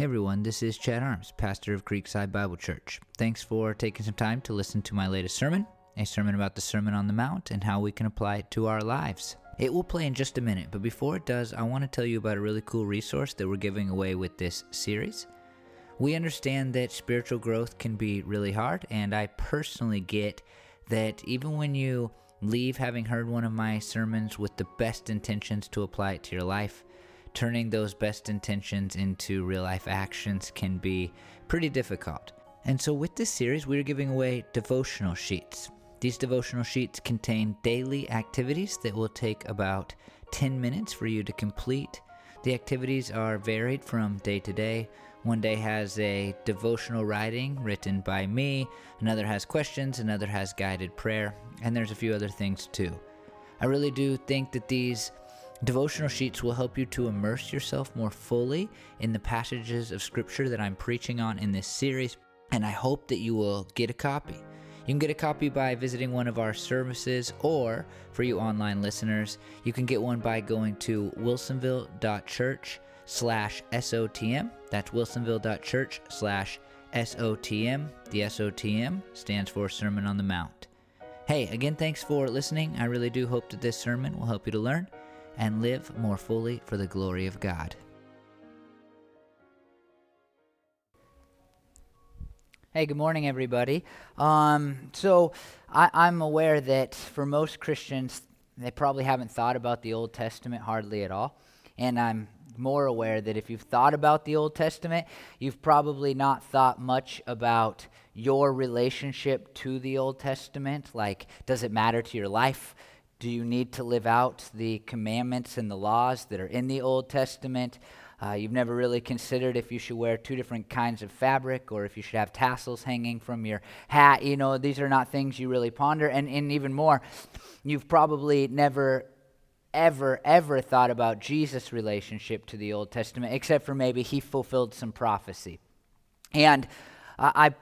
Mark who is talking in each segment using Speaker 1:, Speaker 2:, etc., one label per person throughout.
Speaker 1: Hey everyone, this is Chad Arms, pastor of Creekside Bible Church. Thanks for taking some time to listen to my latest sermon, a sermon about the Sermon on the Mount and how we can apply it to our lives. It will play in just a minute, but before it does, I want to tell you about a really cool resource that we're giving away with this series. We understand that spiritual growth can be really hard, and I personally get that even when you leave having heard one of my sermons with the best intentions to apply it to your life, turning those best intentions into real life actions can be pretty difficult. And so, with this series, we're giving away devotional sheets. These devotional sheets contain daily activities that will take about 10 minutes for you to complete. The activities are varied from day to day. One day has a devotional writing written by me, another has questions, another has guided prayer, and there's a few other things too. I really do think that these Devotional sheets will help you to immerse yourself more fully in the passages of Scripture that I'm preaching on in this series, and I hope that you will get a copy. You can get a copy by visiting one of our services, or for you online listeners, you can get one by going to wilsonville.church slash SOTM. That's wilsonville.church slash SOTM. The SOTM stands for Sermon on the Mount. Hey, again, thanks for listening. I really do hope that this sermon will help you to learn and live more fully for the glory of God. Hey, good morning, everybody. Um, so, I, am aware that for most Christians, they probably haven't thought about the Old Testament hardly at all. And I'm more aware that if you've thought about the Old Testament, you've probably not thought much about your relationship to the Old Testament. Like, does it matter to your life? Do you need to live out the commandments and the laws that are in the Old Testament? Uh, you've never really considered if you should wear two different kinds of fabric or if you should have tassels hanging from your hat. You know, these are not things you really ponder. And, and even more, you've probably never, ever, ever thought about Jesus' relationship to the Old Testament, except for maybe he fulfilled some prophecy. And uh, I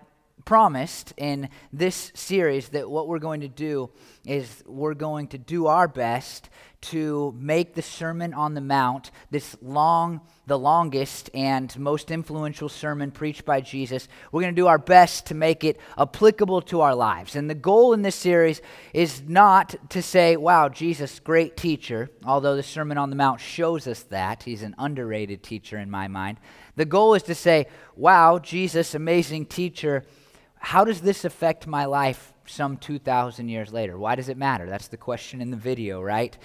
Speaker 1: promised in this series that what we're going to do is we're going to do our best to make the Sermon on the Mount this long, the longest and most influential sermon preached by Jesus. We're going to do our best to make it applicable to our lives. And the goal in this series is not to say, wow, Jesus, great teacher, although the Sermon on the Mount shows us that. He's an underrated teacher in my mind. The goal is to say, wow, Jesus, amazing teacher how does this affect my life some 2,000 years later? Why does it matter? That's the question in the video, right?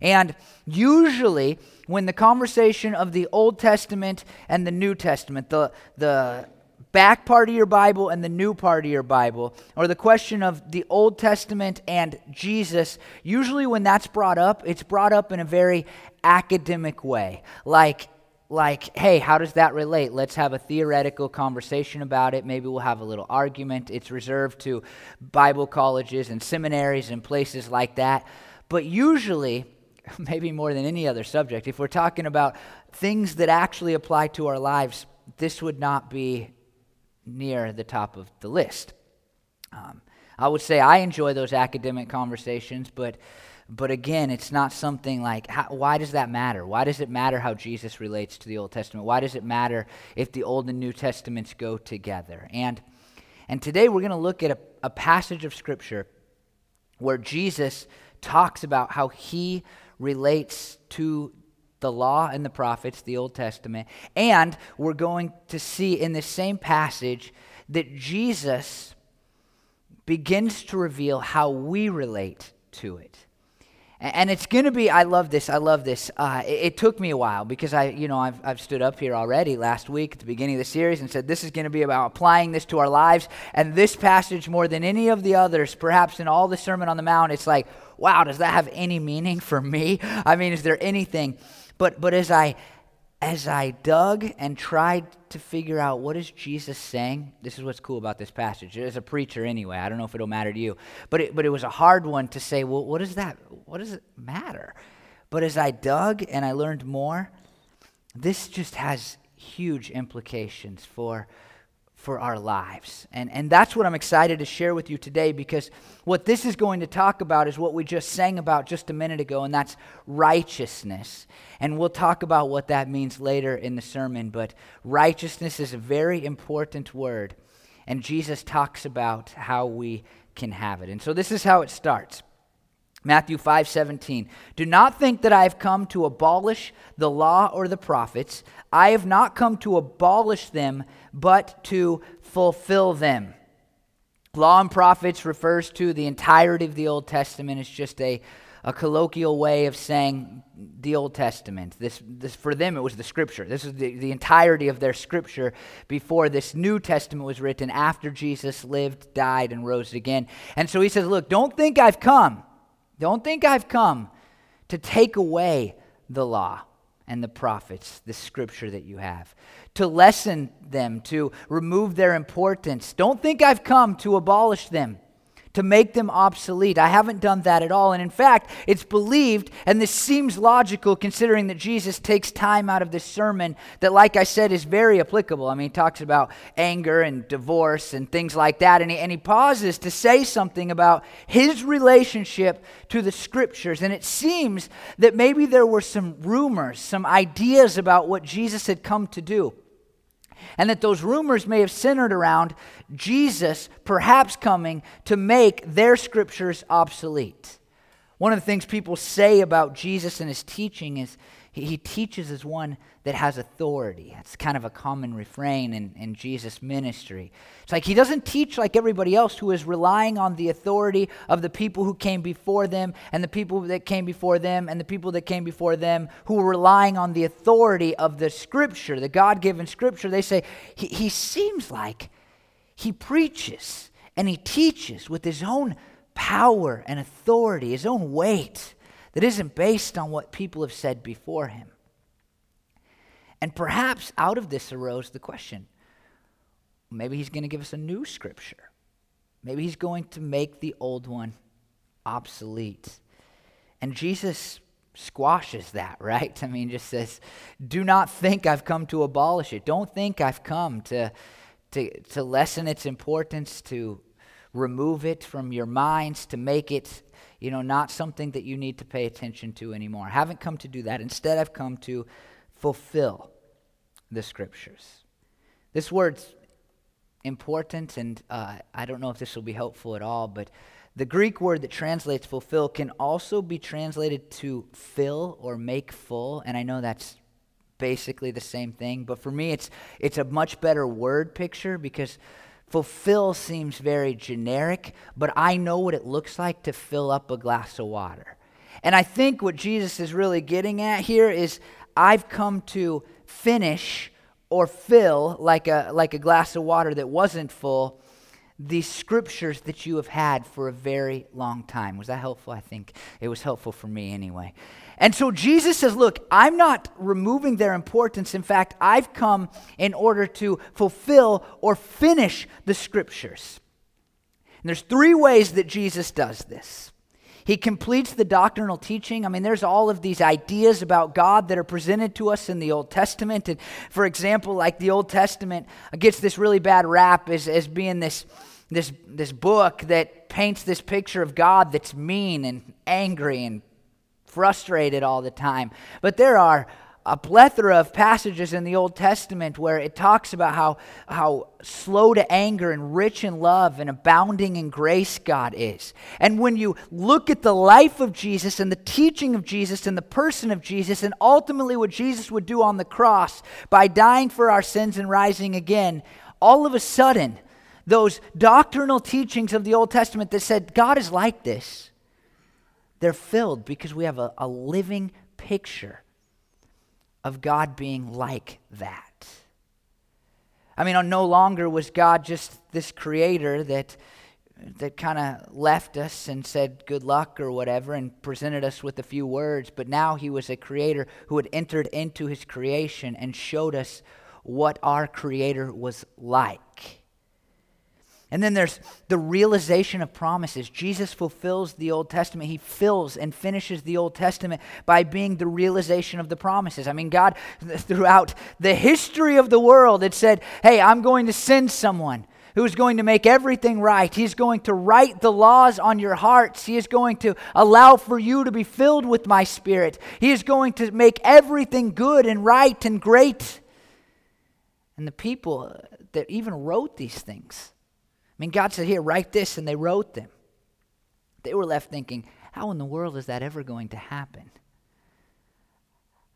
Speaker 1: And usually, when the conversation of the Old Testament and the New Testament, the, the back part of your Bible and the new part of your Bible, or the question of the Old Testament and Jesus, usually when that's brought up, it's brought up in a very academic way. Like, like, hey, how does that relate? Let's have a theoretical conversation about it. Maybe we'll have a little argument. It's reserved to Bible colleges and seminaries and places like that. But usually, maybe more than any other subject, if we're talking about things that actually apply to our lives, this would not be near the top of the list. Um, I would say I enjoy those academic conversations, but but again, it's not something like, how, why does that matter? Why does it matter how Jesus relates to the Old Testament? Why does it matter if the Old and New Testaments go together? And, and today we're going to look at a, a passage of Scripture where Jesus talks about how he relates to the law and the prophets, the Old Testament. And we're going to see in this same passage that Jesus begins to reveal how we relate to it. And it's going to be, I love this, I love this. Uh, it, it, took me a while because I, you know, I've, I've stood up here already last week at the beginning of the series and said this is going to be about applying this to our lives. And this passage, more than any of the others, perhaps in all the Sermon on the Mount, it's like, wow, does that have any meaning for me? I mean, is there anything? But, but as I as I dug and tried to figure out what is Jesus saying, this is what's cool about this passage. As a preacher, anyway, I don't know if it'll matter to you, but it, but it was a hard one to say. Well, what does that? What does it matter? But as I dug and I learned more, this just has huge implications for for our lives. And, and that's what I'm excited to share with you today because what this is going to talk about is what we just sang about just a minute ago, and that's righteousness. And we'll talk about what that means later in the sermon, but righteousness is a very important word, and Jesus talks about how we can have it. And so this is how it starts. Matthew 5:17 Do not think that I have come to abolish the law or the prophets I have not come to abolish them but to fulfill them. Law and prophets refers to the entirety of the Old Testament it's just a a colloquial way of saying the Old Testament. This, this for them it was the Scripture. This is the, the entirety of their Scripture before this New Testament was written. After Jesus lived, died, and rose again. And so he says, "Look, don't think I've come." Don't think I've come to take away the law and the prophets, the scripture that you have, to lessen them, to remove their importance. Don't think I've come to abolish them to make them obsolete. I haven't done that at all. And in fact, it's believed, and this seems logical considering that Jesus takes time out of this sermon that, like I said, is very applicable. I mean, he talks about anger and divorce and things like that. And he, and he pauses to say something about his relationship to the scriptures. And it seems that maybe there were some rumors, some ideas about what Jesus had come to do and that those rumors may have centered around Jesus perhaps coming to make their scriptures obsolete. One of the things people say about Jesus and his teaching is he, he teaches as one that has authority. That's kind of a common refrain in, in Jesus' ministry. It's like he doesn't teach like everybody else who is relying on the authority of the people who came before them and the people that came before them and the people that came before them who were relying on the authority of the scripture, the God given scripture. They say he, he seems like he preaches and he teaches with his own power and authority, his own weight that isn't based on what people have said before him. And perhaps out of this arose the question maybe he's going to give us a new scripture. Maybe he's going to make the old one obsolete. And Jesus squashes that, right? I mean, just says, do not think I've come to abolish it. Don't think I've come to, to, to lessen its importance, to remove it from your minds, to make it, you know, not something that you need to pay attention to anymore. I haven't come to do that. Instead, I've come to fulfill the scriptures. This word's important, and uh, I don't know if this will be helpful at all, but the Greek word that translates fulfill can also be translated to fill or make full, and I know that's basically the same thing, but for me it's it's a much better word picture because fulfill seems very generic, but I know what it looks like to fill up a glass of water. And I think what Jesus is really getting at here is I've come to finish or fill like a, like a glass of water that wasn't full the scriptures that you have had for a very long time. Was that helpful? I think it was helpful for me anyway. And so Jesus says, Look, I'm not removing their importance. In fact, I've come in order to fulfill or finish the scriptures. And there's three ways that Jesus does this. He completes the doctrinal teaching. I mean, there's all of these ideas about God that are presented to us in the Old Testament. And for example, like the Old Testament gets this really bad rap as, as being this, this, this book that paints this picture of God that's mean and angry and frustrated all the time. But there are a plethora of passages in the Old Testament where it talks about how, how slow to anger and rich in love and abounding in grace God is. And when you look at the life of Jesus and the teaching of Jesus and the person of Jesus and ultimately what Jesus would do on the cross by dying for our sins and rising again, all of a sudden, those doctrinal teachings of the Old Testament that said God is like this, they're filled because we have a, a living picture of God being like that. I mean, no longer was God just this creator that that kind of left us and said good luck or whatever and presented us with a few words, but now he was a creator who had entered into his creation and showed us what our creator was like. And then there's the realization of promises. Jesus fulfills the Old Testament. He fills and finishes the Old Testament by being the realization of the promises. I mean, God, throughout the history of the world, it said, hey, I'm going to send someone who is going to make everything right. He's going to write the laws on your hearts. He is going to allow for you to be filled with my spirit. He is going to make everything good and right and great. And the people that even wrote these things, I mean, God said, Here, write this, and they wrote them. They were left thinking, How in the world is that ever going to happen?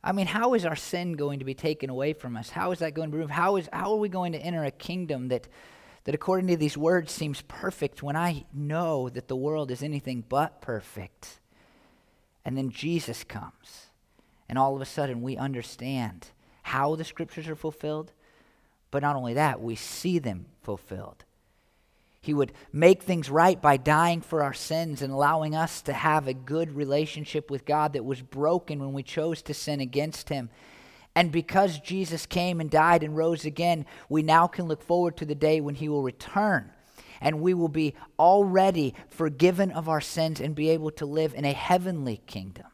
Speaker 1: I mean, how is our sin going to be taken away from us? How is that going to be removed? How, is, how are we going to enter a kingdom that, that, according to these words, seems perfect when I know that the world is anything but perfect? And then Jesus comes, and all of a sudden we understand how the scriptures are fulfilled, but not only that, we see them fulfilled. He would make things right by dying for our sins and allowing us to have a good relationship with God that was broken when we chose to sin against Him. And because Jesus came and died and rose again, we now can look forward to the day when He will return and we will be already forgiven of our sins and be able to live in a heavenly kingdom.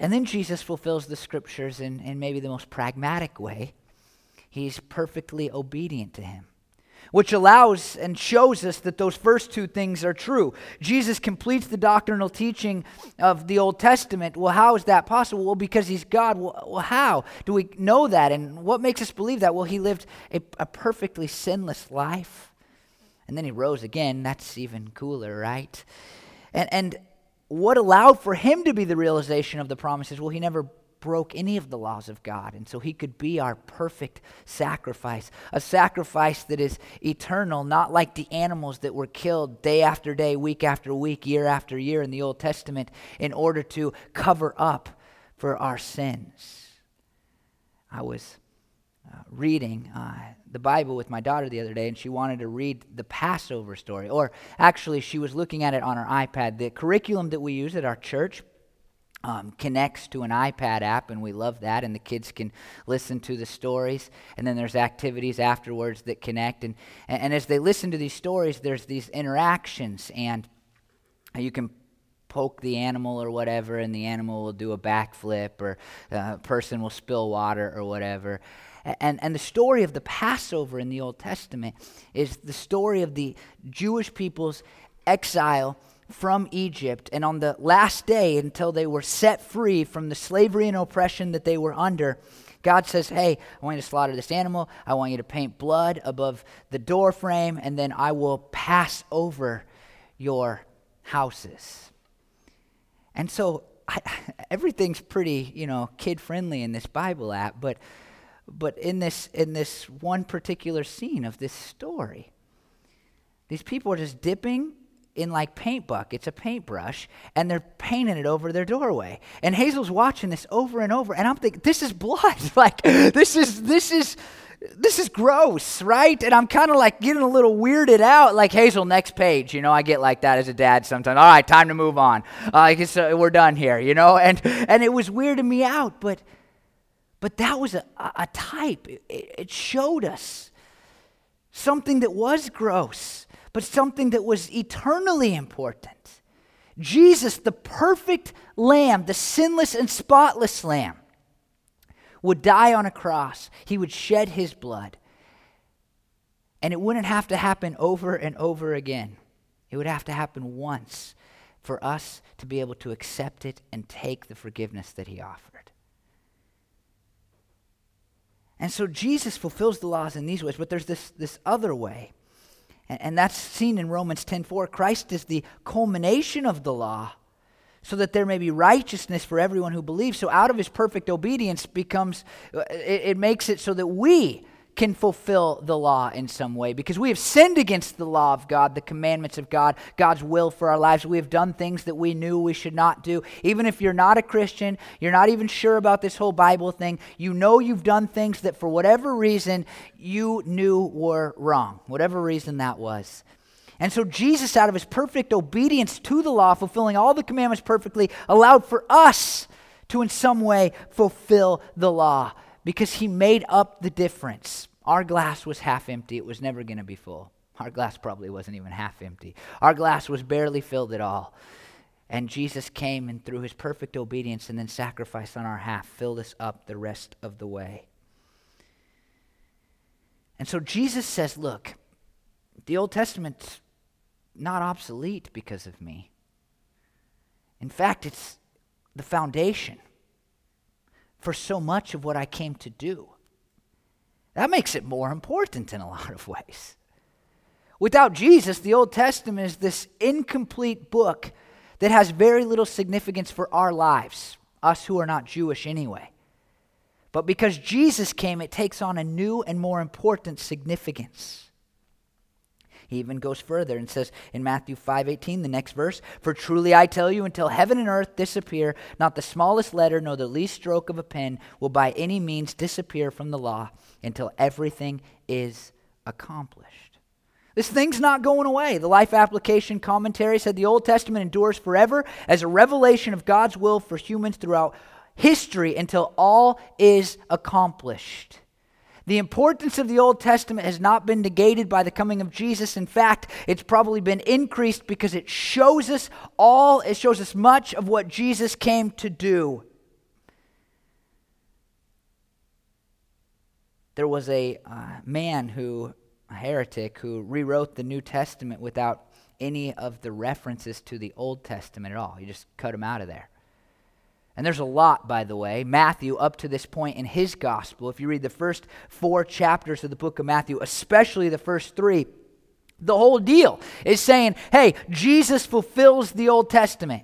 Speaker 1: And then Jesus fulfills the scriptures in, in maybe the most pragmatic way. He's perfectly obedient to Him which allows and shows us that those first two things are true. Jesus completes the doctrinal teaching of the Old Testament. Well, how is that possible? Well, because he's God. Well, how do we know that? And what makes us believe that? Well, he lived a, a perfectly sinless life. And then he rose again. That's even cooler, right? And, and what allowed for him to be the realization of the promises? Well, he never broke any of the laws of God. And so he could be our perfect sacrifice, a sacrifice that is eternal, not like the animals that were killed day after day, week after week, year after year in the Old Testament in order to cover up for our sins. I was uh, reading uh, the Bible with my daughter the other day, and she wanted to read the Passover story. Or actually, she was looking at it on her iPad. The curriculum that we use at our church um, connects to an iPad app, and we love that. And the kids can listen to the stories, and then there's activities afterwards that connect. And, and as they listen to these stories, there's these interactions, and you can poke the animal or whatever, and the animal will do a backflip, or a person will spill water or whatever. And, and the story of the Passover in the Old Testament is the story of the Jewish people's exile from Egypt. And on the last day, until they were set free from the slavery and oppression that they were under, God says, Hey, I want you to slaughter this animal. I want you to paint blood above the door frame, and then I will pass over your houses. And so I, everything's pretty, you know, kid friendly in this Bible app, but but in this in this one particular scene of this story, these people are just dipping in like paint buckets, a paintbrush, and they're painting it over their doorway. And Hazel's watching this over and over, and I'm thinking, this is blood. like this is this is this is gross, right? And I'm kind of like getting a little weirded out. Like Hazel, next page. You know, I get like that as a dad sometimes. All right, time to move on. Uh, guess, uh, we're done here. You know, and and it was weirding me out, but but that was a, a type. It, it showed us something that was gross but something that was eternally important. Jesus, the perfect lamb, the sinless and spotless lamb, would die on a cross. He would shed his blood. And it wouldn't have to happen over and over again. It would have to happen once for us to be able to accept it and take the forgiveness that he offered. And so Jesus fulfills the laws in these ways, but there's this, this other way and, and that's seen in Romans 10:4. Christ is the culmination of the law, so that there may be righteousness for everyone who believes. So out of his perfect obedience becomes uh, it, it makes it so that we can fulfill the law in some way because we have sinned against the law of God, the commandments of God, God's will for our lives. We have done things that we knew we should not do. Even if you're not a Christian, you're not even sure about this whole Bible thing, you know you've done things that for whatever reason you knew were wrong, whatever reason that was. And so Jesus, out of his perfect obedience to the law, fulfilling all the commandments perfectly, allowed for us to in some way fulfill the law because he made up the difference Our glass was half empty, it was never going to be full. Our glass probably wasn't even half empty. Our glass was barely filled at all. And Jesus came and through his perfect obedience and then sacrifice on our half filled us up the rest of the way. And so Jesus says, look, the Old Testament's not obsolete because of me. In fact, it's the foundation for so much of what I came to do. That makes it more important in a lot of ways. Without Jesus, the Old Testament is this incomplete book that has very little significance for our lives, us who are not Jewish anyway. But because Jesus came, it takes on a new and more important significance. He even goes further and says in Matthew 5:18, the next verse, "For truly I tell you, until heaven and earth disappear, not the smallest letter nor the least stroke of a pen will by any means disappear from the law until everything is accomplished." This thing's not going away. The Life Application Commentary said the Old Testament endures forever as a revelation of God's will for humans throughout history until all is accomplished. The importance of the Old Testament has not been negated by the coming of Jesus. In fact, it's probably been increased because it shows us all, it shows us much of what Jesus came to do. There was a uh, man who, a heretic, who rewrote the New Testament without any of the references to the Old Testament at all. He just cut them out of there. And there's a lot, by the way. Matthew, up to this point in his gospel, if you read the first four chapters of the book of Matthew, especially the first three, the whole deal is saying, hey, Jesus fulfills the Old Testament.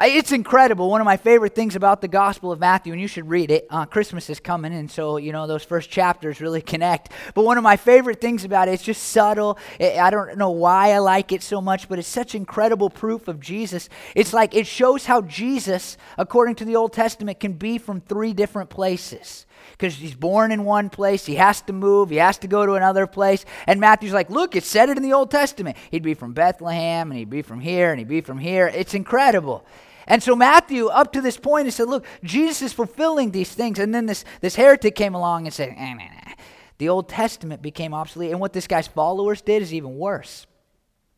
Speaker 1: It's incredible. One of my favorite things about the Gospel of Matthew, and you should read it. Uh, Christmas is coming, and so, you know, those first chapters really connect. But one of my favorite things about it, it's just subtle. I don't know why I like it so much, but it's such incredible proof of Jesus. It's like it shows how Jesus, according to the Old Testament, can be from three different places because he's born in one place. He has to move. He has to go to another place. And Matthew's like, look, it said it in the Old Testament. He'd be from Bethlehem, and he'd be from here, and he'd be from here. It's incredible. And so Matthew, up to this point, he said, Look, Jesus is fulfilling these things. And then this, this heretic came along and said, eh, nah, nah. The Old Testament became obsolete. And what this guy's followers did is even worse.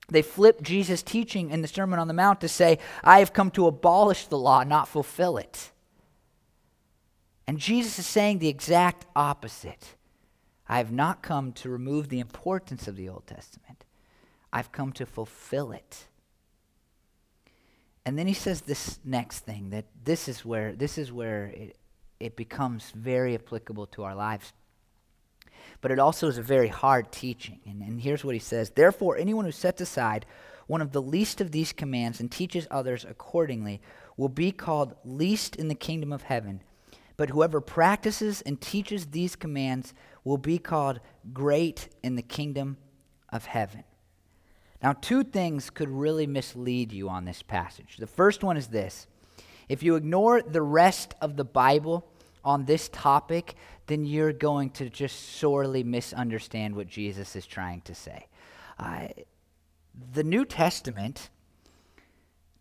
Speaker 1: They flipped Jesus' teaching in the Sermon on the Mount to say, I have come to abolish the law, not fulfill it. And Jesus is saying the exact opposite. I have not come to remove the importance of the Old Testament, I've come to fulfill it. And then he says this next thing that this is where this is where it, it becomes very applicable to our lives. But it also is a very hard teaching. And, and here's what he says Therefore, anyone who sets aside one of the least of these commands and teaches others accordingly will be called least in the kingdom of heaven. But whoever practices and teaches these commands will be called great in the kingdom of heaven. Now, two things could really mislead you on this passage. The first one is this if you ignore the rest of the Bible on this topic, then you're going to just sorely misunderstand what Jesus is trying to say. Uh, the New Testament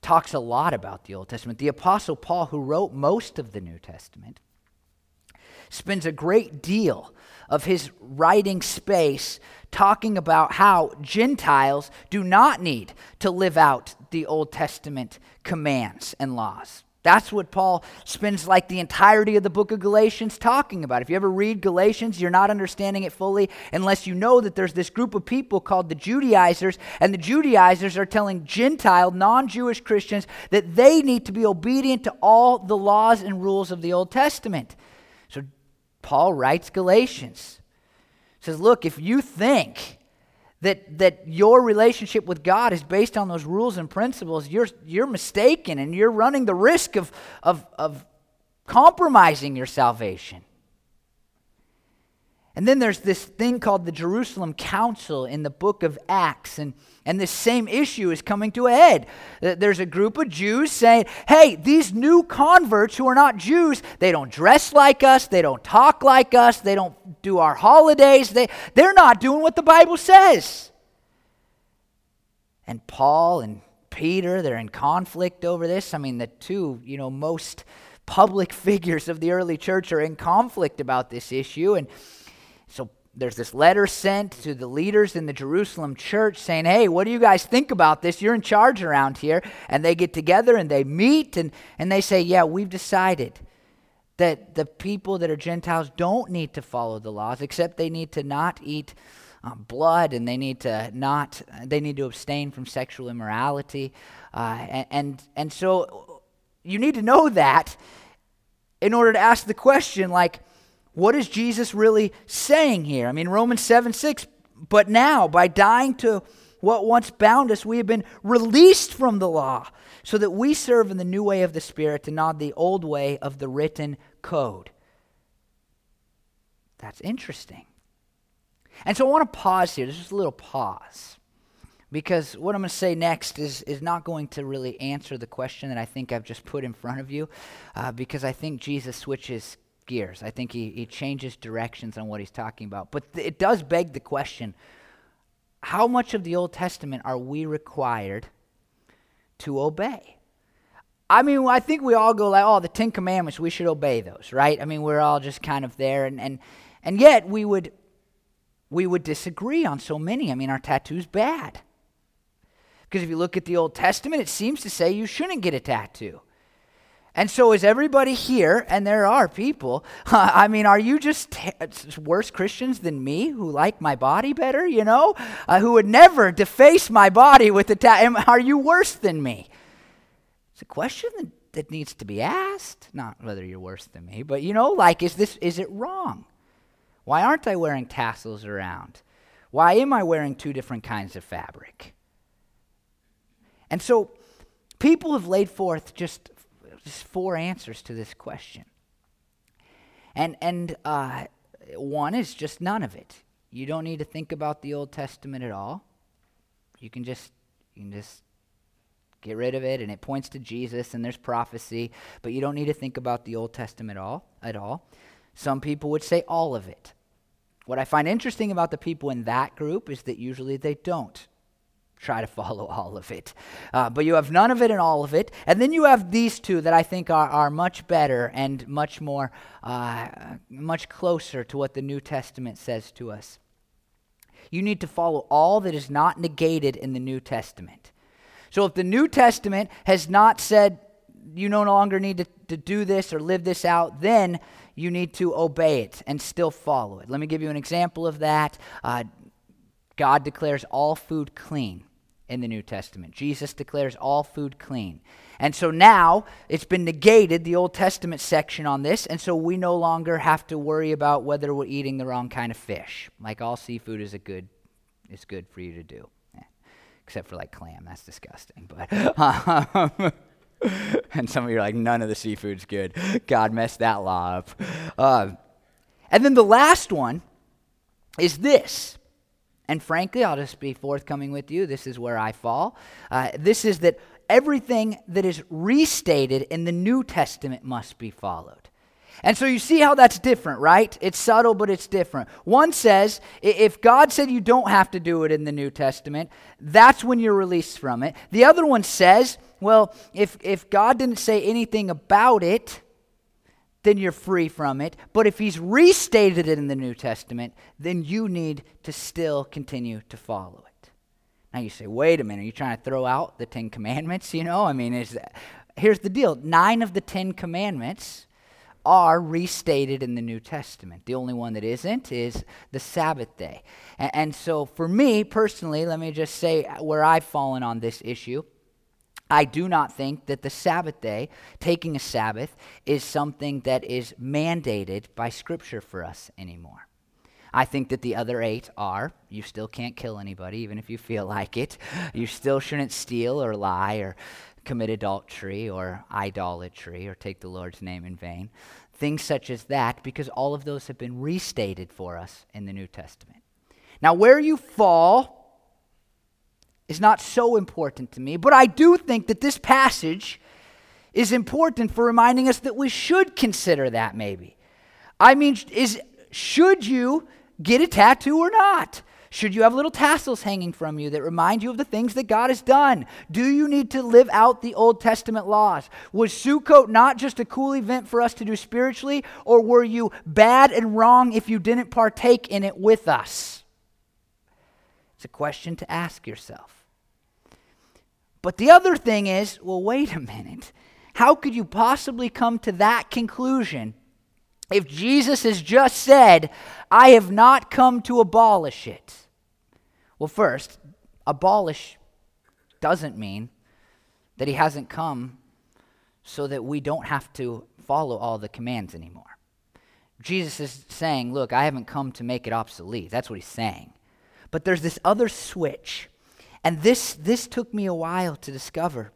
Speaker 1: talks a lot about the Old Testament. The Apostle Paul, who wrote most of the New Testament, spends a great deal of his writing space talking about how Gentiles do not need to live out the Old Testament commands and laws. That's what Paul spends like the entirety of the book of Galatians talking about. If you ever read Galatians, you're not understanding it fully unless you know that there's this group of people called the Judaizers, and the Judaizers are telling Gentile, non Jewish Christians that they need to be obedient to all the laws and rules of the Old Testament. Paul writes Galatians. Says, look, if you think that, that your relationship with God is based on those rules and principles, you're, you're mistaken and you're running the risk of, of, of compromising your salvation. And then there's this thing called the Jerusalem Council in the book of Acts. And, and this same issue is coming to a head. There's a group of Jews saying, hey, these new converts who are not Jews, they don't dress like us, they don't talk like us, they don't do our holidays, they, they're not doing what the Bible says. And Paul and Peter, they're in conflict over this. I mean, the two, you know, most public figures of the early church are in conflict about this issue. And there's this letter sent to the leaders in the Jerusalem church saying, Hey, what do you guys think about this? You're in charge around here. And they get together and they meet and, and they say, Yeah, we've decided that the people that are Gentiles don't need to follow the laws, except they need to not eat uh, blood and they need to not, they need to abstain from sexual immorality. Uh, and, and, and so you need to know that in order to ask the question, like, what is Jesus really saying here? I mean, Romans 7 6, but now, by dying to what once bound us, we have been released from the law, so that we serve in the new way of the Spirit and not the old way of the written code. That's interesting. And so I want to pause here. There's just a little pause. Because what I'm going to say next is, is not going to really answer the question that I think I've just put in front of you, uh, because I think Jesus switches gears. I think he, he changes directions on what he's talking about. But th- it does beg the question how much of the Old Testament are we required to obey? I mean, I think we all go like, oh, the Ten Commandments, we should obey those, right? I mean, we're all just kind of there. And, and, and yet we would, we would disagree on so many. I mean, our tattoo's bad. Because if you look at the Old Testament, it seems to say you shouldn't get a tattoo. And so, is everybody here, and there are people, I mean, are you just t- worse Christians than me who like my body better, you know? Uh, who would never deface my body with a tattoo? Are you worse than me? It's a question that, that needs to be asked. Not whether you're worse than me, but you know, like, is this, is it wrong? Why aren't I wearing tassels around? Why am I wearing two different kinds of fabric? And so people have laid forth just, just four answers to this question. And, and uh, one is just none of it. You don't need to think about the Old Testament at all. You can just you can just get rid of it and it points to Jesus and there's prophecy, but you don't need to think about the Old Testament at all at all. Some people would say all of it. What I find interesting about the people in that group is that usually they don't try to follow all of it. Uh, but you have none of it and all of it. And then you have these two that I think are, are much better and much more, uh, much closer to what the New Testament says to us. You need to follow all that is not negated in the New Testament. So if the New Testament has not said you no longer need to, to do this or live this out, then you need to obey it and still follow it. Let me give you an example of that. Uh, God declares all food clean in the New Testament. Jesus declares all food clean. And so now it's been negated, the Old Testament section on this, and so we no longer have to worry about whether we're eating the wrong kind of fish. Like all seafood is a good is good for you to do. Eh, except for like clam, that's disgusting. But um, and some of you are like, none of the seafood's good. God messed that law up. Uh, and then the last one is this and frankly, I'll just be forthcoming with you. This is where I fall. Uh, this is that everything that is restated in the New Testament must be followed. And so you see how that's different, right? It's subtle, but it's different. One says if God said you don't have to do it in the New Testament, that's when you're released from it. The other one says, well, if, if God didn't say anything about it, then you're free from it. But if he's restated it in the New Testament, then you need to still continue to follow it. Now you say, wait a minute, are you trying to throw out the Ten Commandments? You know, I mean, is that, here's the deal nine of the Ten Commandments are restated in the New Testament. The only one that isn't is the Sabbath day. And, and so for me personally, let me just say where I've fallen on this issue I do not think that the Sabbath day, taking a Sabbath, is something that is mandated by Scripture for us anymore. I think that the other eight are you still can't kill anybody, even if you feel like it. You still shouldn't steal or lie or commit adultery or idolatry or take the Lord's name in vain. Things such as that, because all of those have been restated for us in the New Testament. Now, where you fall is not so important to me, but I do think that this passage is important for reminding us that we should consider that maybe. I mean, is should you get a tattoo or not? Should you have little tassels hanging from you that remind you of the things that God has done? Do you need to live out the Old Testament laws? Was Sukkot not just a cool event for us to do spiritually, or were you bad and wrong if you didn't partake in it with us? It's a question to ask yourself. But the other thing is well, wait a minute. How could you possibly come to that conclusion if Jesus has just said, I have not come to abolish it? Well, first, abolish doesn't mean that he hasn't come so that we don't have to follow all the commands anymore. Jesus is saying, Look, I haven't come to make it obsolete. That's what he's saying. But there's this other switch. And this, this took me a while to discover.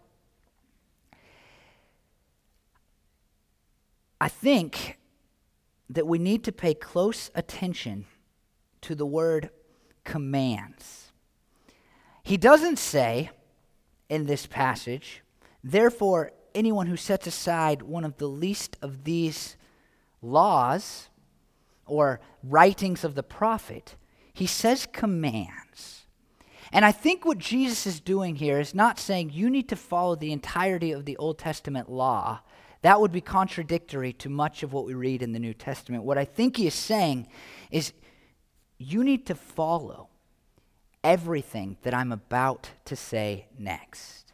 Speaker 1: I think that we need to pay close attention to the word commands. He doesn't say in this passage, therefore, anyone who sets aside one of the least of these laws or writings of the prophet, he says commands. And I think what Jesus is doing here is not saying you need to follow the entirety of the Old Testament law that would be contradictory to much of what we read in the New Testament. What I think he is saying is you need to follow everything that I'm about to say next.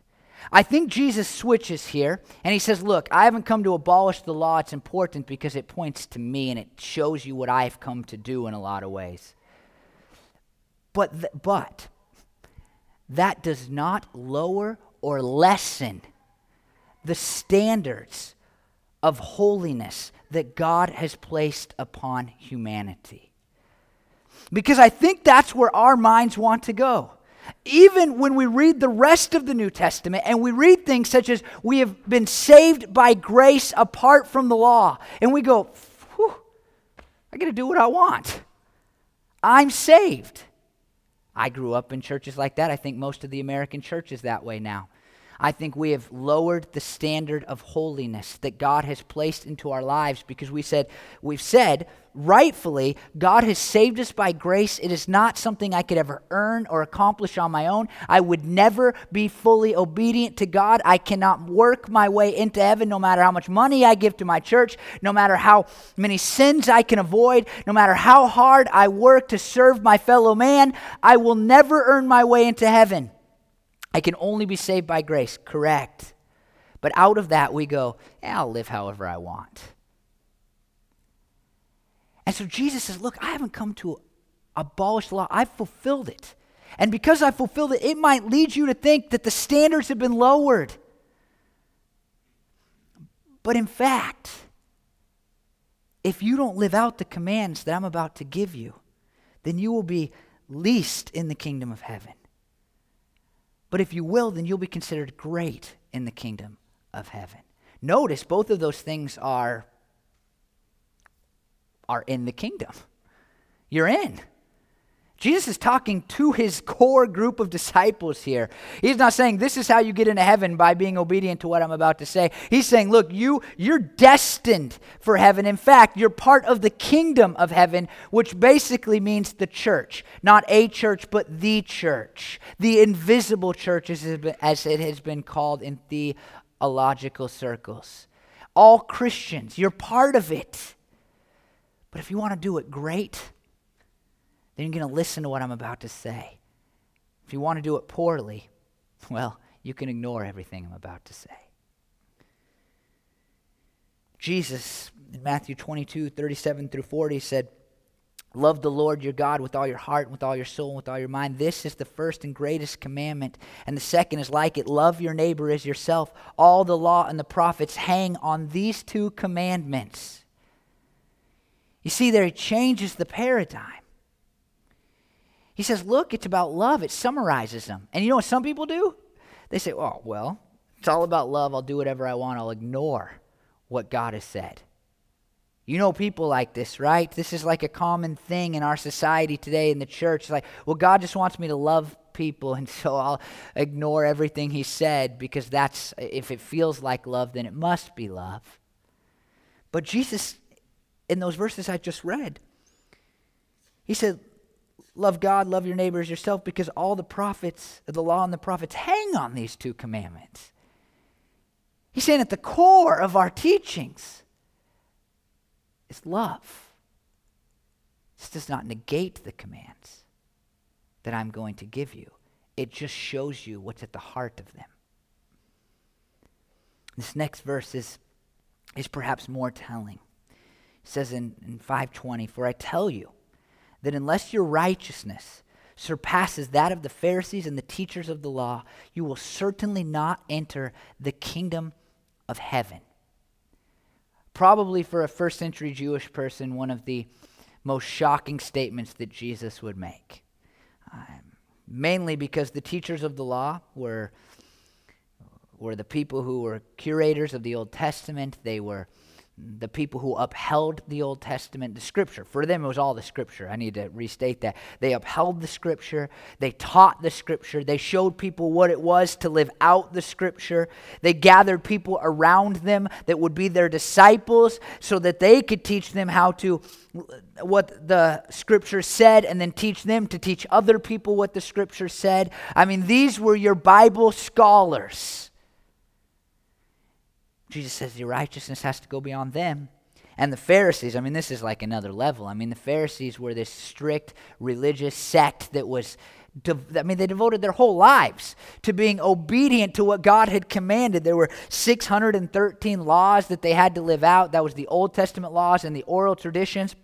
Speaker 1: I think Jesus switches here and he says, Look, I haven't come to abolish the law. It's important because it points to me and it shows you what I've come to do in a lot of ways. But, th- but that does not lower or lessen the standards of holiness that God has placed upon humanity. Because I think that's where our minds want to go. Even when we read the rest of the New Testament and we read things such as we have been saved by grace apart from the law, and we go, I got to do what I want. I'm saved. I grew up in churches like that. I think most of the American church is that way now. I think we have lowered the standard of holiness that God has placed into our lives because we said, we've said, rightfully, God has saved us by grace. It is not something I could ever earn or accomplish on my own. I would never be fully obedient to God. I cannot work my way into heaven no matter how much money I give to my church, no matter how many sins I can avoid, no matter how hard I work to serve my fellow man. I will never earn my way into heaven. I can only be saved by grace, correct. But out of that, we go, yeah, I'll live however I want. And so Jesus says, Look, I haven't come to abolish the law, I've fulfilled it. And because I fulfilled it, it might lead you to think that the standards have been lowered. But in fact, if you don't live out the commands that I'm about to give you, then you will be least in the kingdom of heaven. But if you will, then you'll be considered great in the kingdom of heaven. Notice both of those things are, are in the kingdom. You're in. Jesus is talking to his core group of disciples here. He's not saying this is how you get into heaven by being obedient to what I'm about to say. He's saying, look, you you're destined for heaven. In fact, you're part of the kingdom of heaven, which basically means the church. Not a church, but the church. The invisible church as it has been called in theological circles. All Christians, you're part of it. But if you want to do it great, then you're going to listen to what I'm about to say. If you want to do it poorly, well, you can ignore everything I'm about to say. Jesus in Matthew 22, 37 through 40 said, Love the Lord your God with all your heart, with all your soul, with all your mind. This is the first and greatest commandment. And the second is like it love your neighbor as yourself. All the law and the prophets hang on these two commandments. You see, there he changes the paradigm. He says, Look, it's about love. It summarizes them. And you know what some people do? They say, Oh, well, it's all about love. I'll do whatever I want. I'll ignore what God has said. You know people like this, right? This is like a common thing in our society today in the church. It's like, well, God just wants me to love people, and so I'll ignore everything He said because that's, if it feels like love, then it must be love. But Jesus, in those verses I just read, He said, love God, love your neighbor as yourself, because all the prophets, the law and the prophets, hang on these two commandments. He's saying at the core of our teachings is love. This does not negate the commands that I'm going to give you, it just shows you what's at the heart of them. This next verse is, is perhaps more telling. It says in, in 520, For I tell you that unless your righteousness surpasses that of the Pharisees and the teachers of the law, you will certainly not enter the kingdom of heaven. Probably for a first century Jewish person, one of the most shocking statements that Jesus would make. Um, mainly because the teachers of the law were were the people who were curators of the Old Testament. They were the people who upheld the Old Testament, the Scripture. For them, it was all the Scripture. I need to restate that. They upheld the Scripture. They taught the Scripture. They showed people what it was to live out the Scripture. They gathered people around them that would be their disciples so that they could teach them how to, what the Scripture said, and then teach them to teach other people what the Scripture said. I mean, these were your Bible scholars. Jesus says your righteousness has to go beyond them. And the Pharisees, I mean, this is like another level. I mean, the Pharisees were this strict religious sect that was, I mean, they devoted their whole lives to being obedient to what God had commanded. There were 613 laws that they had to live out. That was the Old Testament laws and the oral traditions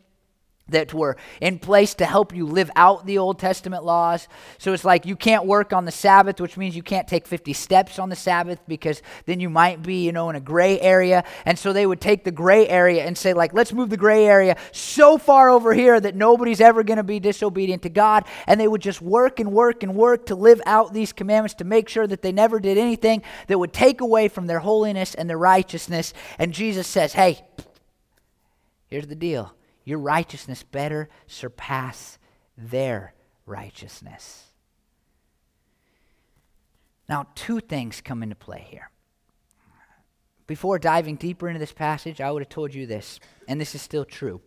Speaker 1: that were in place to help you live out the Old Testament laws. So it's like you can't work on the Sabbath, which means you can't take 50 steps on the Sabbath because then you might be, you know, in a gray area. And so they would take the gray area and say, like, let's move the gray area so far over here that nobody's ever going to be disobedient to God. And they would just work and work and work to live out these commandments to make sure that they never did anything that would take away from their holiness and their righteousness. And Jesus says, hey, here's the deal your righteousness better surpass their righteousness. Now, two things come into play here. Before diving deeper into this passage, I would have told you this, and this is still true.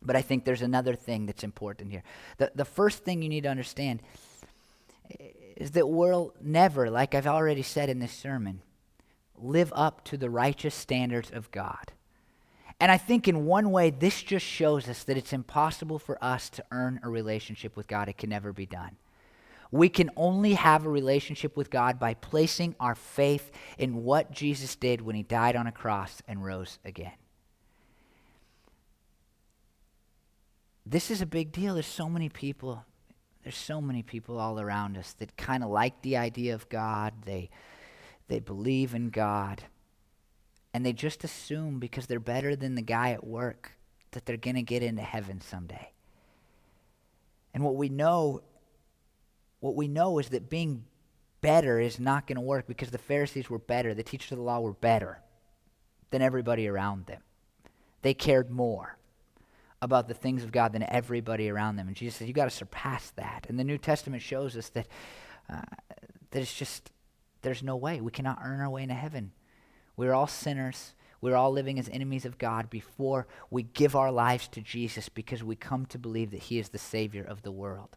Speaker 1: But I think there's another thing that's important here. The, the first thing you need to understand is that we'll never, like I've already said in this sermon, live up to the righteous standards of God. And I think in one way, this just shows us that it's impossible for us to earn a relationship with God. It can never be done. We can only have a relationship with God by placing our faith in what Jesus did when he died on a cross and rose again. This is a big deal. There's so many people, there's so many people all around us that kind of like the idea of God. They they believe in God and they just assume because they're better than the guy at work that they're going to get into heaven someday. And what we know what we know is that being better is not going to work because the Pharisees were better, the teachers of the law were better than everybody around them. They cared more about the things of God than everybody around them. And Jesus says, you got to surpass that. And the New Testament shows us that, uh, that it's just, there's no way. We cannot earn our way into heaven. We're all sinners. We're all living as enemies of God before we give our lives to Jesus because we come to believe that He is the Savior of the world.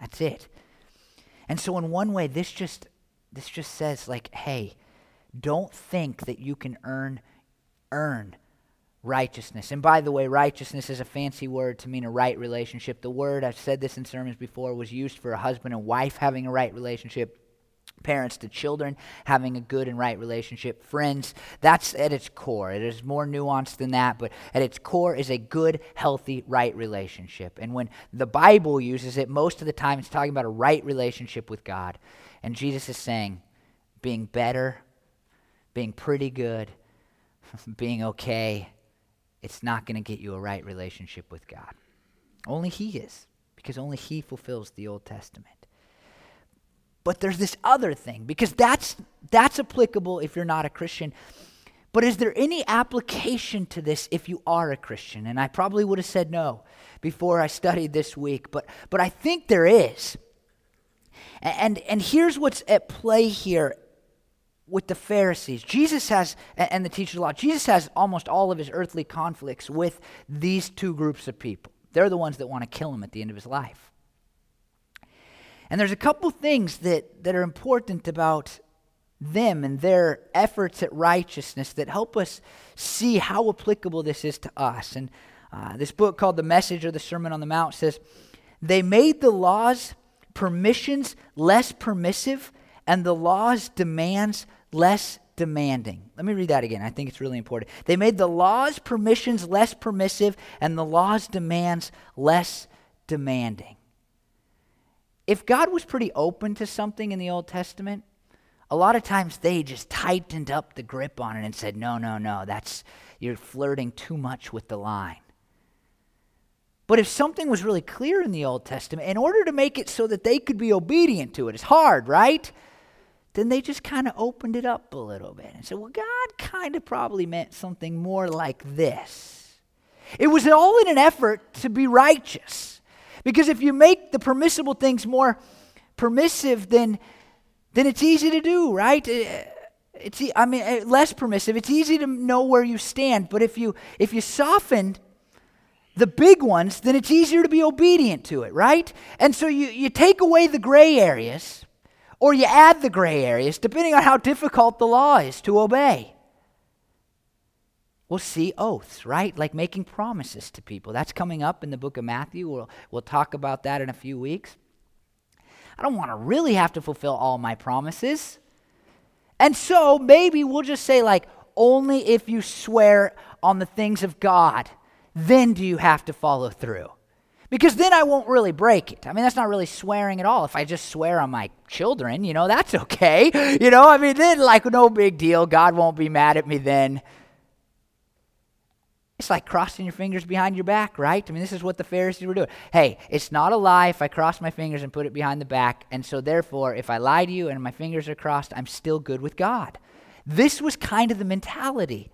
Speaker 1: That's it. And so, in one way, this just this just says, like, hey, don't think that you can earn earn righteousness. And by the way, righteousness is a fancy word to mean a right relationship. The word I've said this in sermons before was used for a husband and wife having a right relationship parents to children, having a good and right relationship, friends. That's at its core. It is more nuanced than that, but at its core is a good, healthy, right relationship. And when the Bible uses it, most of the time it's talking about a right relationship with God. And Jesus is saying, being better, being pretty good, being okay, it's not going to get you a right relationship with God. Only He is, because only He fulfills the Old Testament. But there's this other thing because that's that's applicable if you're not a Christian. But is there any application to this if you are a Christian? And I probably would have said no before I studied this week, but but I think there is. And and here's what's at play here with the Pharisees. Jesus has and the teachers of law. Jesus has almost all of his earthly conflicts with these two groups of people. They're the ones that want to kill him at the end of his life. And there's a couple things that, that are important about them and their efforts at righteousness that help us see how applicable this is to us. And uh, this book called The Message or the Sermon on the Mount says, They made the law's permissions less permissive and the law's demands less demanding. Let me read that again. I think it's really important. They made the law's permissions less permissive and the law's demands less demanding. If God was pretty open to something in the Old Testament, a lot of times they just tightened up the grip on it and said, no, no, no, that's, you're flirting too much with the line. But if something was really clear in the Old Testament, in order to make it so that they could be obedient to it, it's hard, right? Then they just kind of opened it up a little bit and said, well, God kind of probably meant something more like this. It was all in an effort to be righteous. Because if you make the permissible things more permissive, then then it's easy to do, right? Uh, it's, I mean, uh, less permissive. It's easy to know where you stand. But if you if you soften the big ones, then it's easier to be obedient to it, right? And so you, you take away the gray areas, or you add the gray areas, depending on how difficult the law is to obey. We'll see oaths, right? Like making promises to people. That's coming up in the book of Matthew. We'll, we'll talk about that in a few weeks. I don't want to really have to fulfill all my promises. And so maybe we'll just say, like, only if you swear on the things of God, then do you have to follow through. Because then I won't really break it. I mean, that's not really swearing at all. If I just swear on my children, you know, that's okay. You know, I mean, then, like, no big deal. God won't be mad at me then. It's like crossing your fingers behind your back, right? I mean, this is what the Pharisees were doing. Hey, it's not a lie if I cross my fingers and put it behind the back. And so, therefore, if I lie to you and my fingers are crossed, I'm still good with God. This was kind of the mentality.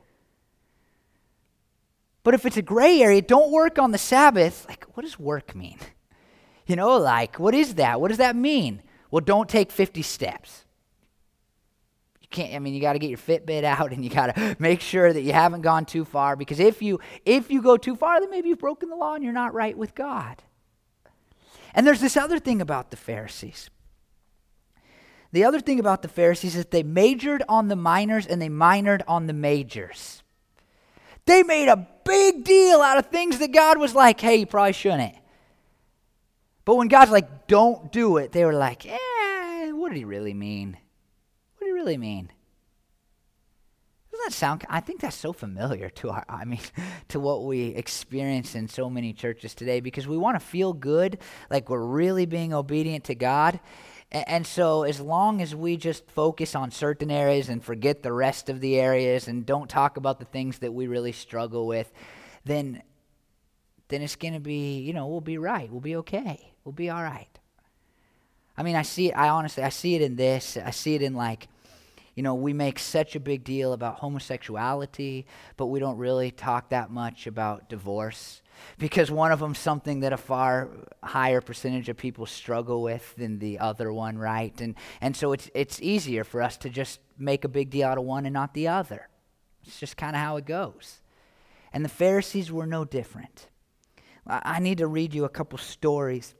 Speaker 1: But if it's a gray area, don't work on the Sabbath. Like, what does work mean? You know, like, what is that? What does that mean? Well, don't take 50 steps can't i mean you got to get your fitbit out and you got to make sure that you haven't gone too far because if you if you go too far then maybe you've broken the law and you're not right with god. And there's this other thing about the pharisees. The other thing about the pharisees is they majored on the minors and they minored on the majors. They made a big deal out of things that god was like hey you probably shouldn't. But when god's like don't do it they were like eh what did he really mean really mean? Doesn't that sound? I think that's so familiar to our. I mean, to what we experience in so many churches today, because we want to feel good, like we're really being obedient to God, and, and so as long as we just focus on certain areas and forget the rest of the areas and don't talk about the things that we really struggle with, then then it's going to be, you know, we'll be right. We'll be okay. We'll be all right. I mean, I see it, I honestly, I see it in this. I see it in like you know, we make such a big deal about homosexuality, but we don't really talk that much about divorce because one of them's something that a far higher percentage of people struggle with than the other one, right? And and so it's it's easier for us to just make a big deal out of one and not the other. It's just kind of how it goes. And the Pharisees were no different. I, I need to read you a couple stories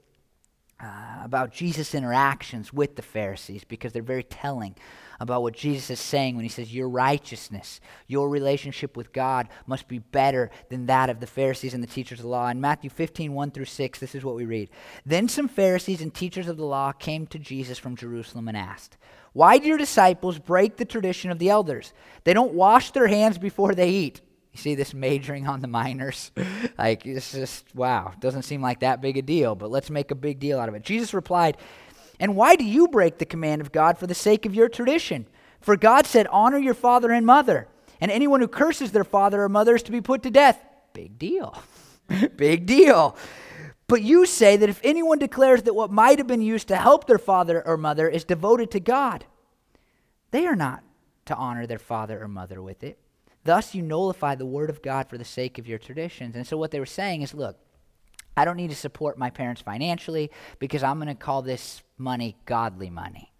Speaker 1: uh, about Jesus' interactions with the Pharisees because they're very telling about what Jesus is saying when he says, Your righteousness, your relationship with God must be better than that of the Pharisees and the teachers of the law. In Matthew 15, 1 through 6, this is what we read. Then some Pharisees and teachers of the law came to Jesus from Jerusalem and asked, Why do your disciples break the tradition of the elders? They don't wash their hands before they eat. You see this majoring on the minors? like, it's just, wow, doesn't seem like that big a deal, but let's make a big deal out of it. Jesus replied, and why do you break the command of God for the sake of your tradition? For God said, Honor your father and mother, and anyone who curses their father or mother is to be put to death. Big deal. Big deal. But you say that if anyone declares that what might have been used to help their father or mother is devoted to God, they are not to honor their father or mother with it. Thus, you nullify the word of God for the sake of your traditions. And so, what they were saying is look, I don't need to support my parents financially because I'm going to call this money godly money.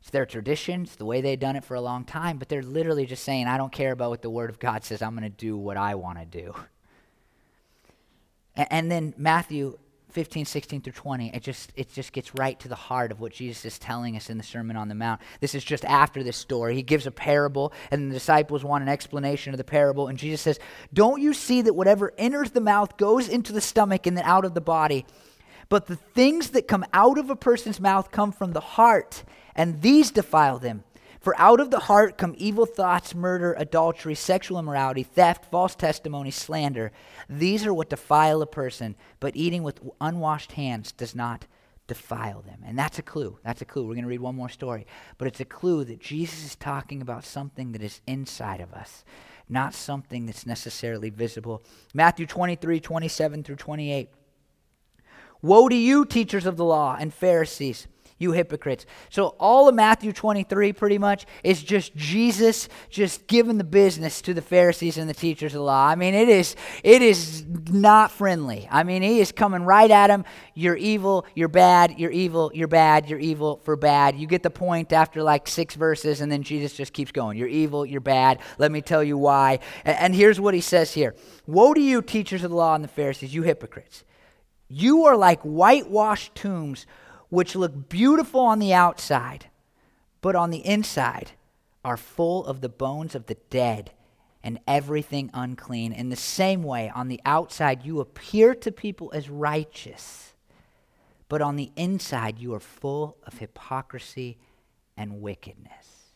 Speaker 1: It's their tradition, it's the way they've done it for a long time, but they're literally just saying, I don't care about what the Word of God says. I'm going to do what I want to do. And, then Matthew 15, 16 through 20, it just, it just gets right to the heart of what Jesus is telling us in the Sermon on the Mount. This is just after this story. He gives a parable, and the disciples want an explanation of the parable. And Jesus says, Don't you see that whatever enters the mouth goes into the stomach and then out of the body? But the things that come out of a person's mouth come from the heart, and these defile them. For out of the heart come evil thoughts, murder, adultery, sexual immorality, theft, false testimony, slander. These are what defile a person, but eating with unwashed hands does not defile them. And that's a clue. That's a clue. We're going to read one more story. But it's a clue that Jesus is talking about something that is inside of us, not something that's necessarily visible. Matthew 23, 27 through 28. Woe to you, teachers of the law and Pharisees! You hypocrites. So all of Matthew 23 pretty much is just Jesus just giving the business to the Pharisees and the teachers of the law. I mean, it is it is not friendly. I mean, he is coming right at them. You're evil, you're bad, you're evil, you're bad, you're evil for bad. You get the point after like 6 verses and then Jesus just keeps going. You're evil, you're bad. Let me tell you why. And, and here's what he says here. Woe to you teachers of the law and the Pharisees, you hypocrites. You are like whitewashed tombs which look beautiful on the outside, but on the inside are full of the bones of the dead and everything unclean. In the same way, on the outside, you appear to people as righteous, but on the inside, you are full of hypocrisy and wickedness.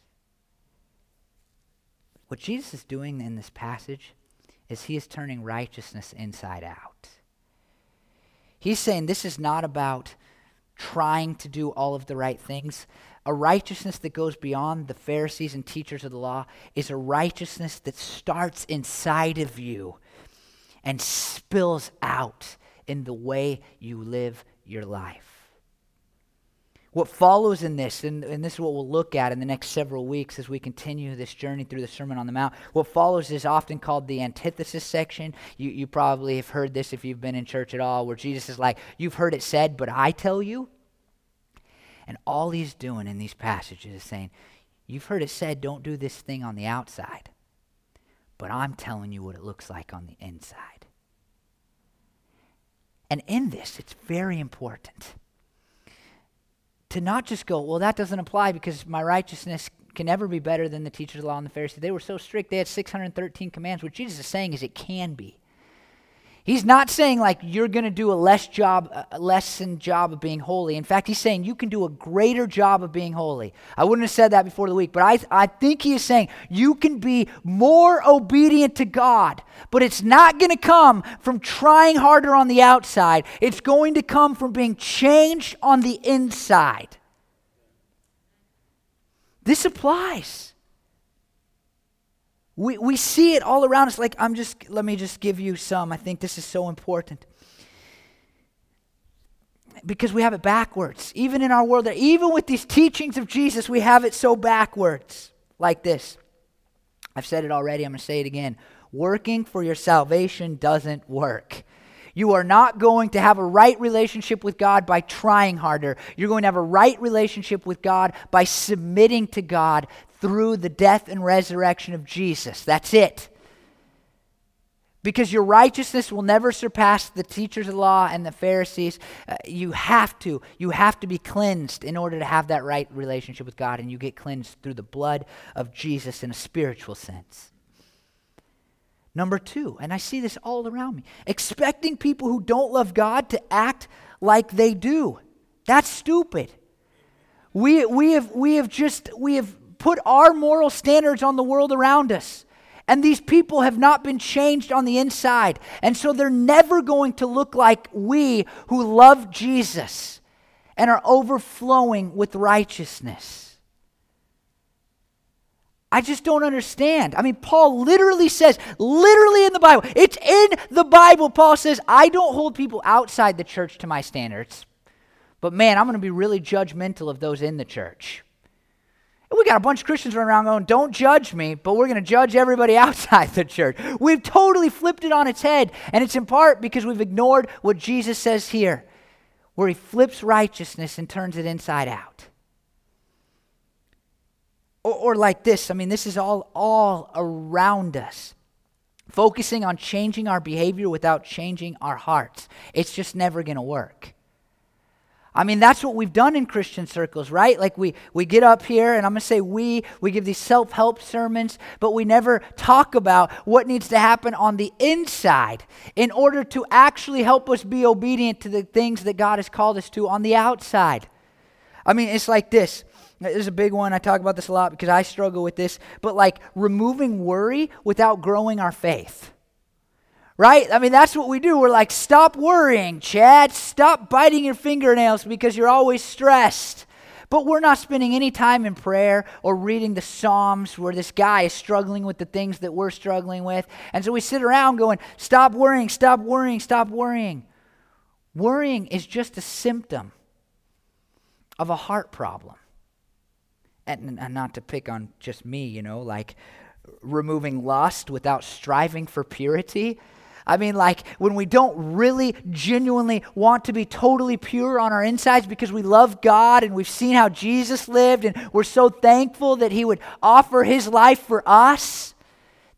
Speaker 1: What Jesus is doing in this passage is he is turning righteousness inside out. He's saying this is not about trying to do all of the right things. A righteousness that goes beyond the Pharisees and teachers of the law is a righteousness that starts inside of you and spills out in the way you live your life. What follows in this, and, and, this is what we'll look at in the next several weeks as we continue this journey through the Sermon on the Mount, what follows is often called the antithesis section. You, you probably have heard this if you've been in church at all, where Jesus is like, You've heard it said, but I tell you. And all he's doing in these passages is saying, You've heard it said, don't do this thing on the outside, but I'm telling you what it looks like on the inside. And in this, it's very important to not just go, well, that doesn't apply because my righteousness can never be better than the teachers of the law and the Pharisees. They were so strict, they had 613 commands. What Jesus is saying is it can be. He's not saying like you're going to do a less job, a lesson job of being holy. In fact, he's saying you can do a greater job of being holy. I wouldn't have said that before the week, but I, I think he is saying you can be more obedient to God, but it's not going to come from trying harder on the outside. It's going to come from being changed on the inside. This applies. We, we see it all around us. Like, I'm just, let me just give you some. I think this is so important. Because we have it backwards. Even in our world, even with these teachings of Jesus, we have it so backwards. Like this. I've said it already, I'm going to say it again. Working for your salvation doesn't work. You are not going to have a right relationship with God by trying harder. You're going to have a right relationship with God by submitting to God through the death and resurrection of Jesus. That's it. Because your righteousness will never surpass the teachers of the law and the Pharisees. Uh, you have to. You have to be cleansed in order to have that right relationship with God, and you get cleansed through the blood of Jesus in a spiritual sense. Number two, and I see this all around me, expecting people who don't love God to act like they do. That's stupid. We, we, have, we have just, we have put our moral standards on the world around us. And these people have not been changed on the inside. And so they're never going to look like we who love Jesus and are overflowing with righteousness. I just don't understand. I mean, Paul literally says, literally in the Bible, it's in the Bible. Paul says, I don't hold people outside the church to my standards, but man, I'm going to be really judgmental of those in the church. We got a bunch of Christians running around going, Don't judge me, but we're going to judge everybody outside the church. We've totally flipped it on its head. And it's in part because we've ignored what Jesus says here, where he flips righteousness and turns it inside out. Or, or like this I mean, this is all, all around us. focusing on changing our behavior without changing our hearts. It's just never going to work. I mean, that's what we've done in Christian circles, right? Like we, we get up here, and I'm going to say we, we give these self help sermons, but we never talk about what needs to happen on the inside in order to actually help us be obedient to the things that God has called us to on the outside. I mean, it's like this. This is a big one. I talk about this a lot because I struggle with this, but like removing worry without growing our faith right? I mean, that's what we do. We're like, stop worrying, Chad. Stop biting your fingernails because you're always stressed. But we're not spending any time in prayer or reading the Psalms where this guy is struggling with the things that we're struggling with. And so we sit around going, stop worrying, stop worrying, stop worrying. Worrying is just a symptom of a heart problem. And, and not to pick on just me, you know, like removing lust without striving for purity I mean, like when we don't really genuinely want to be totally pure on our insides because we love God and we've seen how Jesus lived and we're so thankful that He would offer His life for us,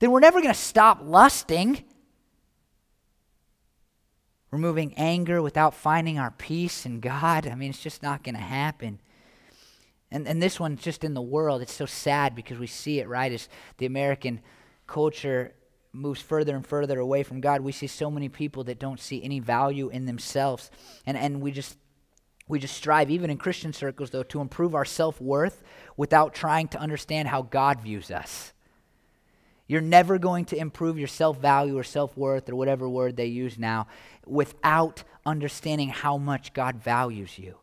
Speaker 1: then we're never going to stop lusting. Removing anger without finding our peace in God, I mean, it's just not going to happen. And, and this one's just in the world. It's so sad because we see it, right? As the American culture moves further and further away from God, we see so many people that don't see any value in themselves. And, and we just we just strive, even in Christian circles, though, to improve our self worth without trying to understand how God views us. You're never going to improve your self value or self worth or whatever word they use now without understanding how much God values you.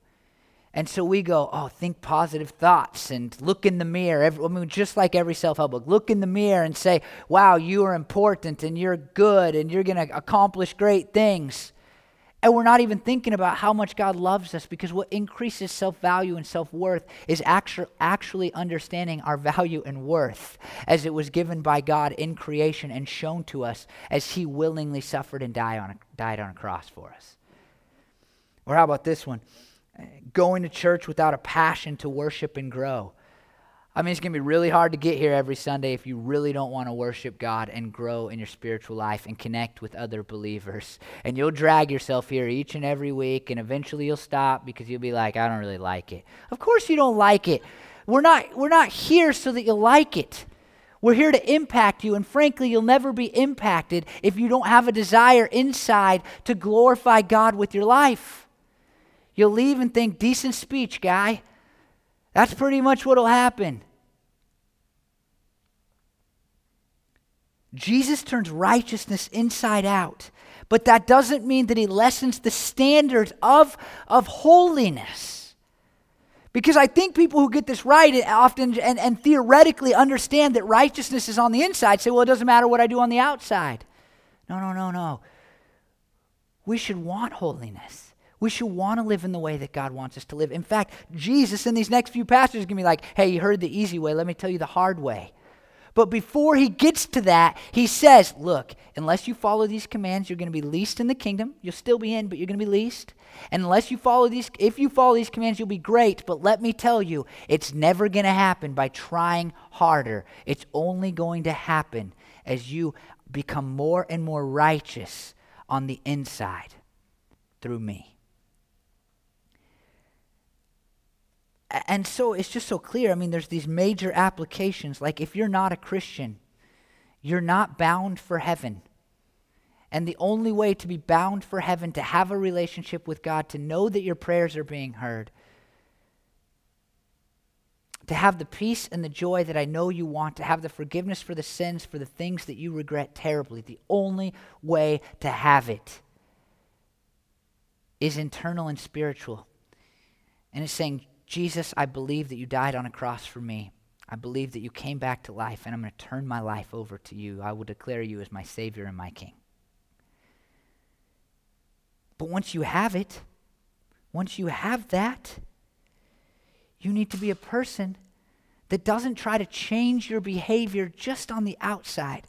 Speaker 1: And so we go, oh, think positive thoughts and look in the mirror. Every, I mean, just like every self help book, look in the mirror and say, wow, you are important and you're good and you're going to accomplish great things. And we're not even thinking about how much God loves us because what increases self value and self worth is actu- actually understanding our value and worth as it was given by God in creation and shown to us as He willingly suffered and died on a, died on a cross for us. Or how about this one? Going to church without a passion to worship and grow. I mean, it's going to be really hard to get here every Sunday if you really don't want to worship God and grow in your spiritual life and connect with other believers. And you'll drag yourself here each and every week, and eventually you'll stop because you'll be like, I don't really like it. Of course, you don't like it. We're not, we're not here so that you like it. We're here to impact you, and frankly, you'll never be impacted if you don't have a desire inside to glorify God with your life. You'll leave and think, decent speech, guy. That's pretty much what'll happen. Jesus turns righteousness inside out, but that doesn't mean that he lessens the standards of, of holiness. Because I think people who get this right often and, and theoretically understand that righteousness is on the inside say, well, it doesn't matter what I do on the outside. No, no, no, no. We should want holiness. We should want to live in the way that God wants us to live. In fact, Jesus in these next few passages is going to be like, hey, you heard the easy way. Let me tell you the hard way. But before he gets to that, he says, look, unless you follow these commands, you're going to be least in the kingdom. You'll still be in, but you're going to be least. And unless you follow these, if you follow these commands, you'll be great. But let me tell you, it's never going to happen by trying harder. It's only going to happen as you become more and more righteous on the inside through me. And so it's just so clear. I mean, there's these major applications. Like, if you're not a Christian, you're not bound for heaven. And the only way to be bound for heaven, to have a relationship with God, to know that your prayers are being heard, to have the peace and the joy that I know you want, to have the forgiveness for the sins, for the things that you regret terribly, the only way to have it is internal and spiritual. And it's saying, Jesus, I believe that you died on a cross for me. I believe that you came back to life, and I'm going to turn my life over to you. I will declare you as my Savior and my King. But once you have it, once you have that, you need to be a person that doesn't try to change your behavior just on the outside.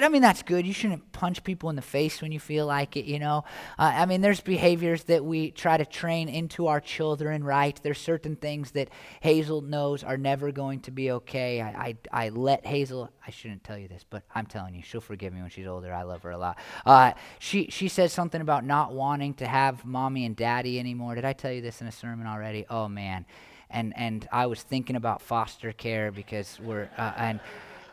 Speaker 1: And I mean, that's good. You shouldn't punch people in the face when you feel like it, you know. Uh, I mean, there's behaviors that we try to train into our children, right? There's certain things that Hazel knows are never going to be okay. I, I, I let Hazel, I shouldn't tell you this, but I'm telling you, she'll forgive me when she's older. I love her a lot. Uh, she, she said something about not wanting to have mommy and daddy anymore. Did I tell you this in a sermon already? Oh, man. And, and I was thinking about foster care because we're, uh, and,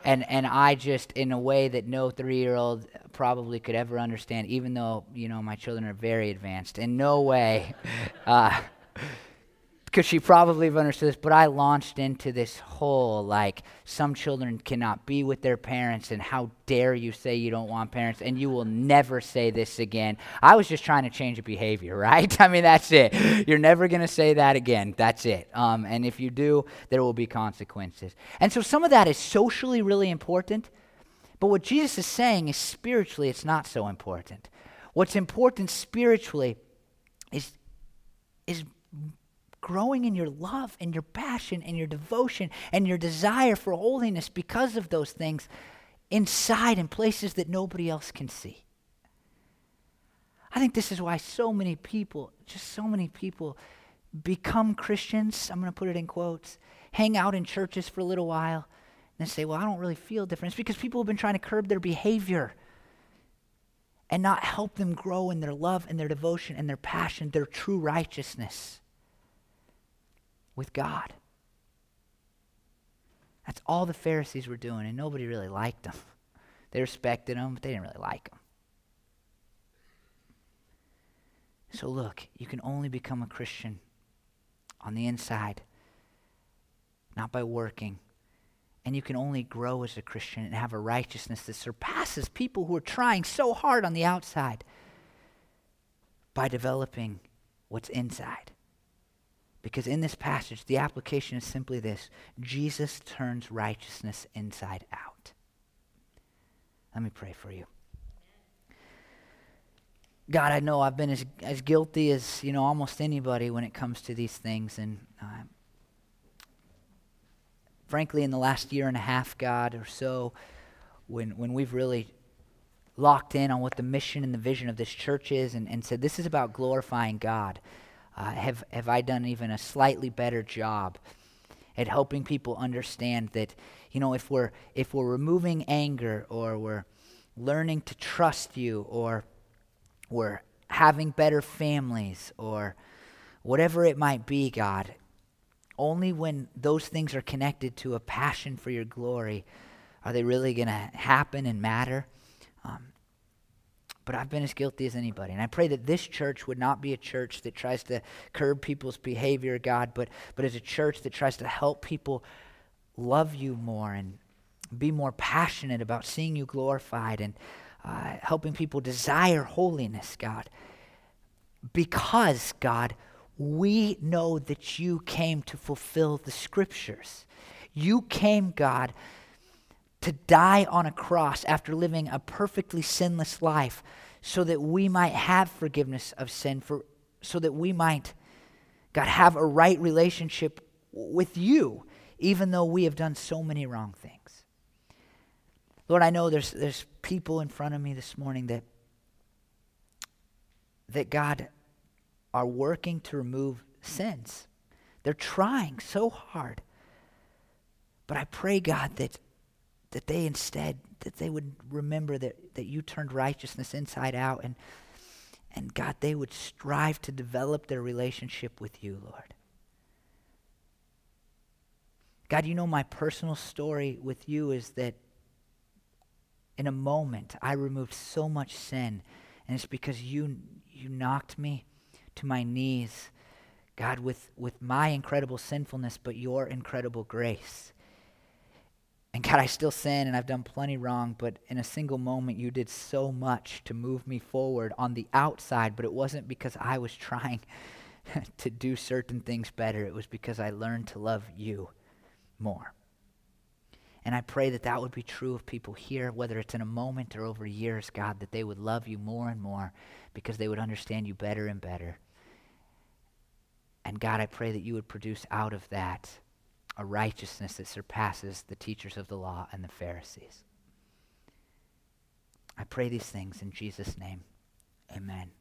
Speaker 1: and and I just in a way that no three-year-old probably could ever understand, even though you know my children are very advanced. In no way, uh, because she probably have understood this, but I launched into this whole like some children cannot be with their parents, and how dare you say you don't want parents, and you will never say this again. I was just trying to change a behavior, right? I mean, that's it. You're never going to say that again. That's it. Um, and if you do, there will be consequences. And so some of that is socially really important, but what Jesus is saying is spiritually, it's not so important. What's important spiritually is is growing in your love and your passion and your devotion and your desire for holiness because of those things inside in places that nobody else can see. I think this is why so many people, just so many people, become Christians. I'm going to put it in quotes, hang out in churches for a little while, and then say, Well, I don't really feel different. It's because people have been trying to curb their behavior and not help them grow in their love and their devotion and their passion, their true righteousness with God. That's all the Pharisees were doing, and nobody really liked them. They respected them, but they didn't really like them. So, look, you can only become a Christian on the inside, not by working. And you can only grow as a Christian and have a righteousness that surpasses people who are trying so hard on the outside by developing what's inside. Because in this passage, the application is simply this Jesus turns righteousness inside out. Let me pray for you. God, I know I've been as, as guilty as, you know, almost anybody when it comes to these things. And uh, frankly, in the last year and a half, God, or so, when, when we've really locked in on what the mission and the vision of this church is and, and said, this is about glorifying God. Uh, have, have I done even a slightly better job at helping people understand that, you know, if we're, if we're removing anger or we're learning to trust you or we're having better families or whatever it might be, God, only when those things are connected to a passion for your glory are they really going to happen and matter. Um, but I've been as guilty as anybody. And I pray that this church would not be a church that tries to curb people's behavior, God, but, but as a church that tries to help people love you more and be more passionate about seeing you glorified and uh, helping people desire holiness, God. Because, God, we know that you came to fulfill the scriptures. You came, God, to die on a cross after living a perfectly sinless life so that we might have forgiveness of sin for so that we might God have a right relationship with you even though we have done so many wrong things. Lord, I know there's there's people in front of me this morning that that God are working to remove sins. They're trying so hard. But I pray God that that they instead that they would remember that, that you turned righteousness inside out and and God they would strive to develop their relationship with you, Lord. God, you know my personal story with you is that in a moment I removed so much sin and it's because you you knocked me to my knees God with with my incredible sinfulness but your incredible grace. And God, I still sin and I've done plenty wrong, but in a single moment, you did so much to move me forward on the outside, but it wasn't because I was trying to do certain things better. It was because I learned to love you more. And I pray that that would be true of people here, whether it's in a moment or over years, God, that they would love you more and more because they would understand you better and better. And God, I pray that you would produce out of that a righteousness that surpasses the teachers of the law and the Pharisees. I pray these things in Jesus' name. Amen.